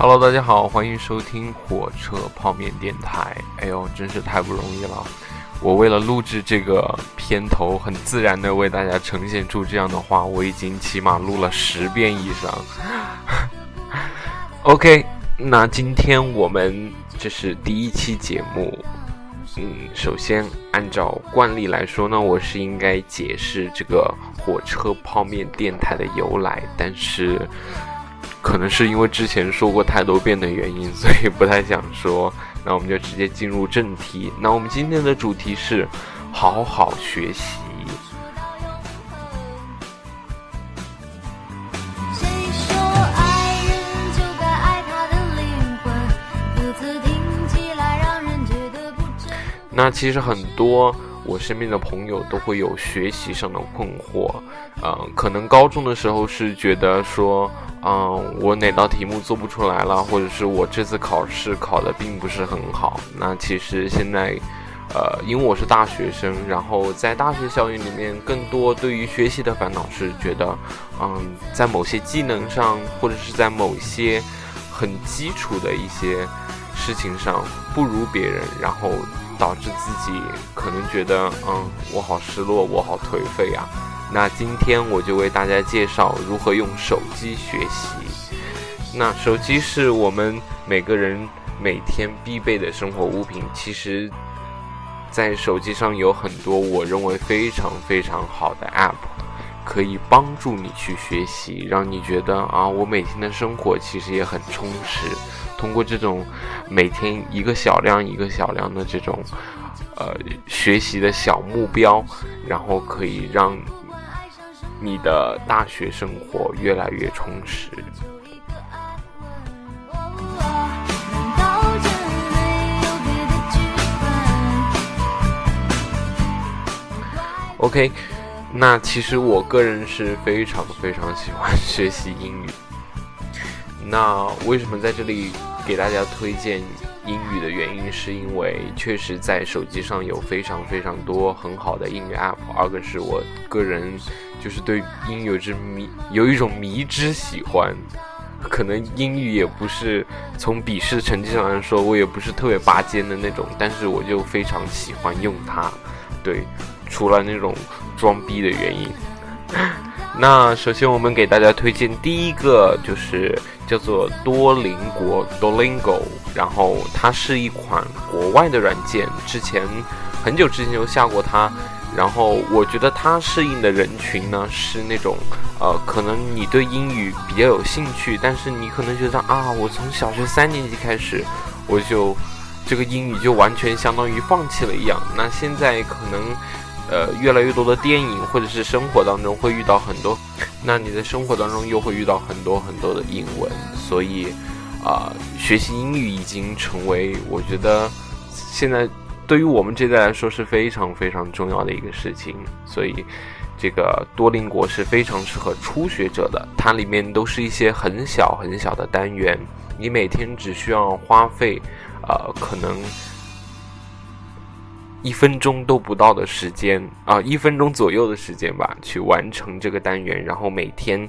Hello，大家好，欢迎收听火车泡面电台。哎呦，真是太不容易了！我为了录制这个片头，很自然的为大家呈现出这样的话，我已经起码录了十遍以上。OK，那今天我们这是第一期节目。嗯，首先按照惯例来说呢，我是应该解释这个火车泡面电台的由来，但是。可能是因为之前说过太多遍的原因，所以不太想说。那我们就直接进入正题。那我们今天的主题是好好学习。那其实很多。我身边的朋友都会有学习上的困惑，嗯，可能高中的时候是觉得说，嗯，我哪道题目做不出来了，或者是我这次考试考的并不是很好。那其实现在，呃，因为我是大学生，然后在大学校园里面，更多对于学习的烦恼是觉得，嗯，在某些技能上，或者是在某些很基础的一些事情上不如别人，然后。导致自己可能觉得，嗯，我好失落，我好颓废啊。那今天我就为大家介绍如何用手机学习。那手机是我们每个人每天必备的生活物品。其实，在手机上有很多我认为非常非常好的 App，可以帮助你去学习，让你觉得啊，我每天的生活其实也很充实。通过这种每天一个小量一个小量的这种呃学习的小目标，然后可以让你的大学生活越来越充实。OK，那其实我个人是非常非常喜欢 学习英语。那为什么在这里给大家推荐英语的原因，是因为确实在手机上有非常非常多很好的英语 app。二个是我个人就是对英语有之迷，有一种迷之喜欢。可能英语也不是从笔试的成绩上来说，我也不是特别拔尖的那种，但是我就非常喜欢用它。对，除了那种装逼的原因。那 首先我们给大家推荐第一个就是。叫做多邻国 （Duolingo），然后它是一款国外的软件，之前很久之前就下过它。然后我觉得它适应的人群呢是那种，呃，可能你对英语比较有兴趣，但是你可能觉得啊，我从小学三年级开始，我就这个英语就完全相当于放弃了一样。那现在可能。呃，越来越多的电影或者是生活当中会遇到很多，那你在生活当中又会遇到很多很多的英文，所以啊，学习英语已经成为我觉得现在对于我们这代来说是非常非常重要的一个事情。所以这个多邻国是非常适合初学者的，它里面都是一些很小很小的单元，你每天只需要花费呃可能。一分钟都不到的时间啊，一分钟左右的时间吧，去完成这个单元，然后每天，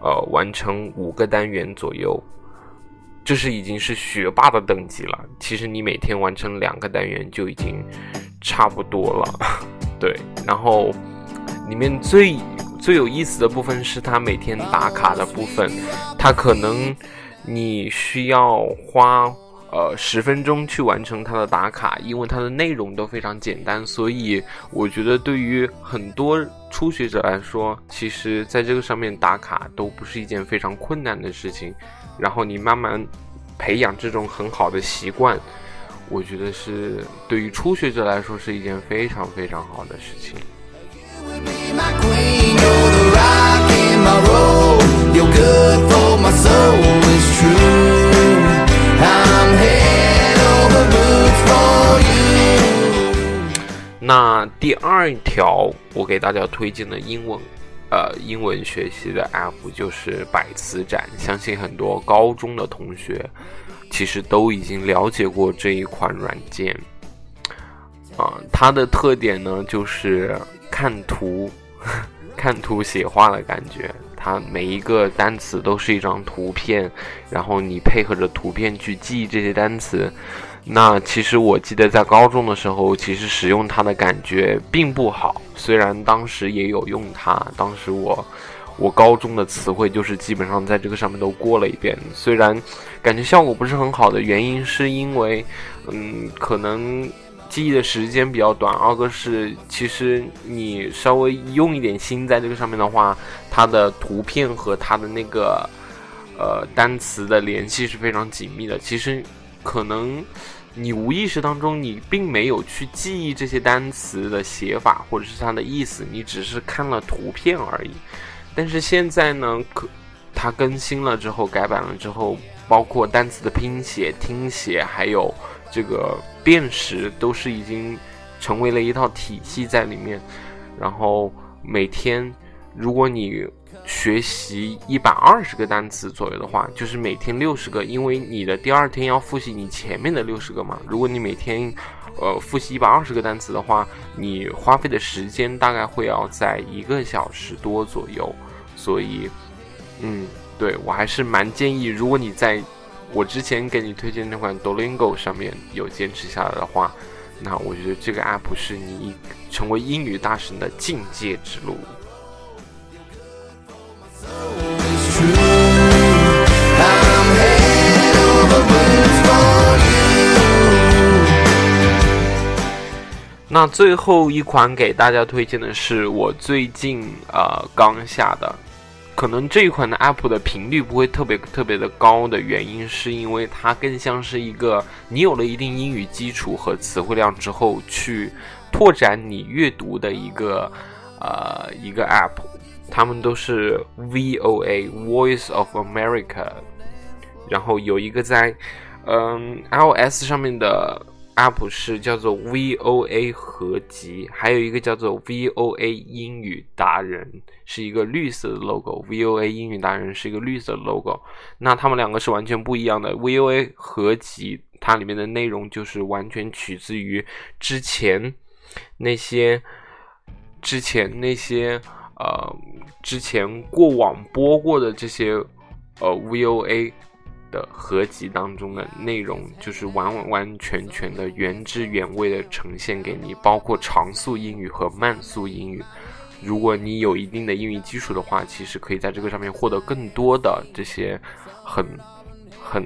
呃，完成五个单元左右，这是已经是学霸的等级了。其实你每天完成两个单元就已经差不多了，对。然后里面最最有意思的部分是他每天打卡的部分，他可能你需要花。呃，十分钟去完成它的打卡，因为它的内容都非常简单，所以我觉得对于很多初学者来说，其实在这个上面打卡都不是一件非常困难的事情。然后你慢慢培养这种很好的习惯，我觉得是对于初学者来说是一件非常非常好的事情。那第二条，我给大家推荐的英文呃英文学习的 App 就是百词斩，相信很多高中的同学其实都已经了解过这一款软件。啊，它的特点呢就是看图，看图写话的感觉。它每一个单词都是一张图片，然后你配合着图片去记忆这些单词。那其实我记得在高中的时候，其实使用它的感觉并不好。虽然当时也有用它，当时我我高中的词汇就是基本上在这个上面都过了一遍。虽然感觉效果不是很好的原因，是因为嗯，可能记忆的时间比较短。二个是其实你稍微用一点心在这个上面的话，它的图片和它的那个呃单词的联系是非常紧密的。其实可能。你无意识当中，你并没有去记忆这些单词的写法或者是它的意思，你只是看了图片而已。但是现在呢，可它更新了之后，改版了之后，包括单词的拼写、听写，还有这个辨识，都是已经成为了一套体系在里面。然后每天，如果你学习一百二十个单词左右的话，就是每天六十个，因为你的第二天要复习你前面的六十个嘛。如果你每天，呃，复习一百二十个单词的话，你花费的时间大概会要在一个小时多左右。所以，嗯，对我还是蛮建议，如果你在我之前给你推荐那款 Duolingo 上面有坚持下来的话，那我觉得这个 app 是你成为英语大神的境界之路。那最后一款给大家推荐的是我最近呃刚下的，可能这一款的 App 的频率不会特别特别的高的原因，是因为它更像是一个你有了一定英语基础和词汇量之后去拓展你阅读的一个呃一个 App，他们都是 VOA Voice of America，然后有一个在嗯 iOS 上面的。App 是叫做 VOA 合集，还有一个叫做 VOA 英语达人，是一个绿色的 logo。VOA 英语达人是一个绿色的 logo，那他们两个是完全不一样的。VOA 合集它里面的内容就是完全取自于之前那些之前那些呃之前过往播过的这些呃 VOA。的合集当中的内容就是完完全全的原汁原味的呈现给你，包括长速英语和慢速英语。如果你有一定的英语基础的话，其实可以在这个上面获得更多的这些很很，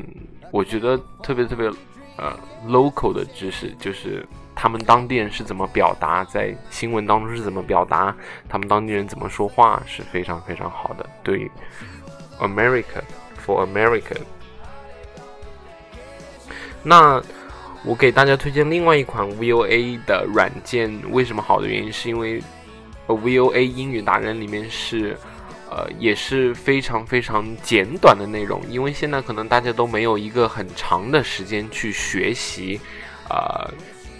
我觉得特别特别呃 local 的知识，就是他们当地人是怎么表达，在新闻当中是怎么表达，他们当地人怎么说话是非常非常好的。对，America for America。那我给大家推荐另外一款 VOA 的软件，为什么好的原因是因为，VOA 英语达人里面是，呃，也是非常非常简短的内容。因为现在可能大家都没有一个很长的时间去学习，啊，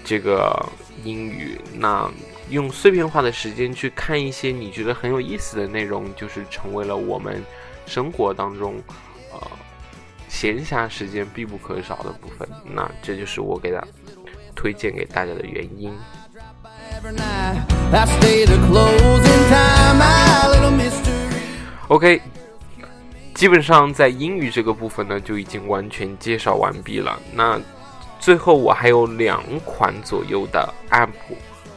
这个英语，那用碎片化的时间去看一些你觉得很有意思的内容，就是成为了我们生活当中，呃。闲暇时间必不可少的部分，那这就是我给他推荐给大家的原因。OK，基本上在英语这个部分呢，就已经完全介绍完毕了。那最后我还有两款左右的 App。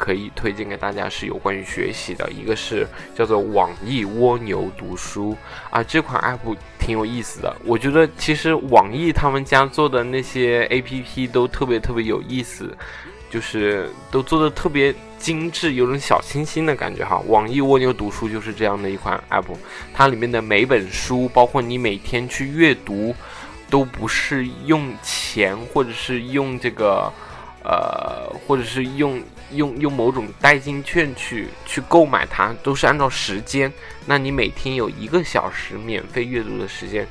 可以推荐给大家是有关于学习的，一个是叫做网易蜗牛读书啊，这款 app 挺有意思的。我觉得其实网易他们家做的那些 app 都特别特别有意思，就是都做的特别精致，有种小清新的感觉哈。网易蜗牛读书就是这样的一款 app，它里面的每本书，包括你每天去阅读，都不是用钱或者是用这个。呃，或者是用用用某种代金券去去购买它，都是按照时间。那你每天有一个小时免费阅读的时间，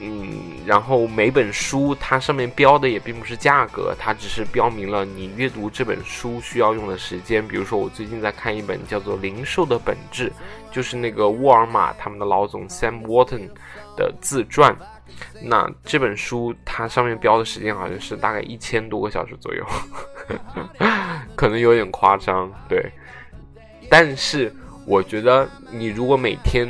嗯，然后每本书它上面标的也并不是价格，它只是标明了你阅读这本书需要用的时间。比如说，我最近在看一本叫做《零售的本质》，就是那个沃尔玛他们的老总 Sam Walton 的自传。那这本书它上面标的时间好像是大概一千多个小时左右，可能有点夸张，对。但是我觉得你如果每天。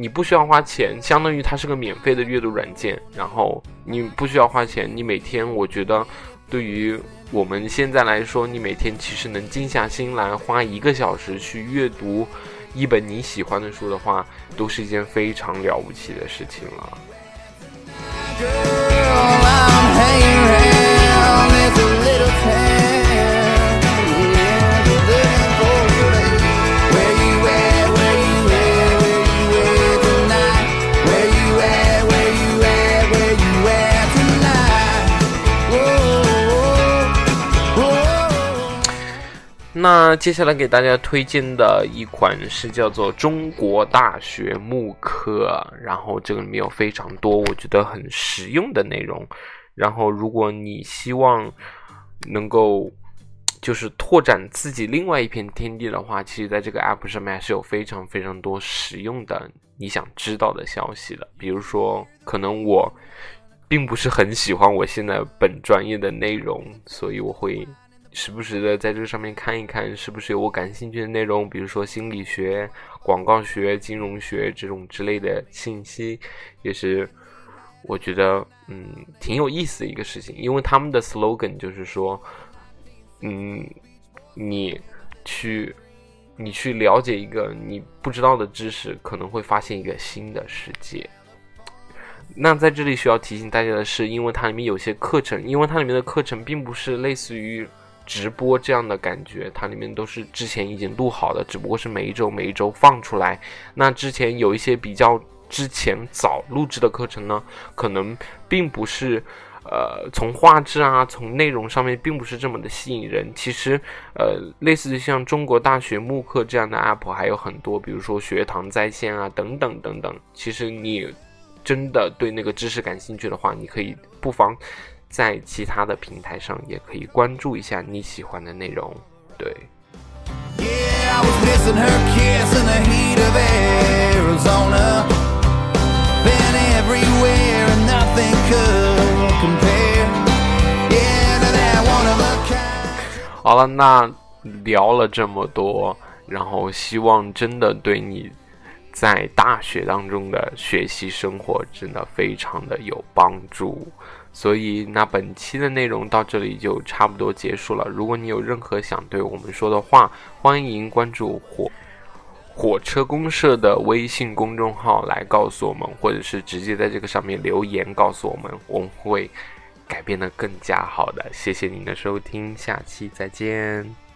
你不需要花钱，相当于它是个免费的阅读软件。然后你不需要花钱，你每天，我觉得，对于我们现在来说，你每天其实能静下心来花一个小时去阅读一本你喜欢的书的话，都是一件非常了不起的事情了。Girl, 那接下来给大家推荐的一款是叫做《中国大学慕课》，然后这个里面有非常多我觉得很实用的内容。然后如果你希望能够就是拓展自己另外一片天地的话，其实在这个 app 上面还是有非常非常多实用的你想知道的消息的。比如说，可能我并不是很喜欢我现在本专业的内容，所以我会。时不时的在这个上面看一看，是不是有我感兴趣的内容，比如说心理学、广告学、金融学这种之类的信息，也是我觉得嗯挺有意思的一个事情。因为他们的 slogan 就是说，嗯，你去你去了解一个你不知道的知识，可能会发现一个新的世界。那在这里需要提醒大家的是，因为它里面有些课程，因为它里面的课程并不是类似于。直播这样的感觉，它里面都是之前已经录好的，只不过是每一周每一周放出来。那之前有一些比较之前早录制的课程呢，可能并不是，呃，从画质啊，从内容上面并不是这么的吸引人。其实，呃，类似于像中国大学慕课这样的 app 还有很多，比如说学堂在线啊，等等等等。其实你真的对那个知识感兴趣的话，你可以不妨。在其他的平台上也可以关注一下你喜欢的内容，对。好了，那聊了这么多，然后希望真的对你在大学当中的学习生活真的非常的有帮助。所以，那本期的内容到这里就差不多结束了。如果你有任何想对我们说的话，欢迎关注火火车公社的微信公众号来告诉我们，或者是直接在这个上面留言告诉我们，我们会改变的更加好的。谢谢您的收听，下期再见。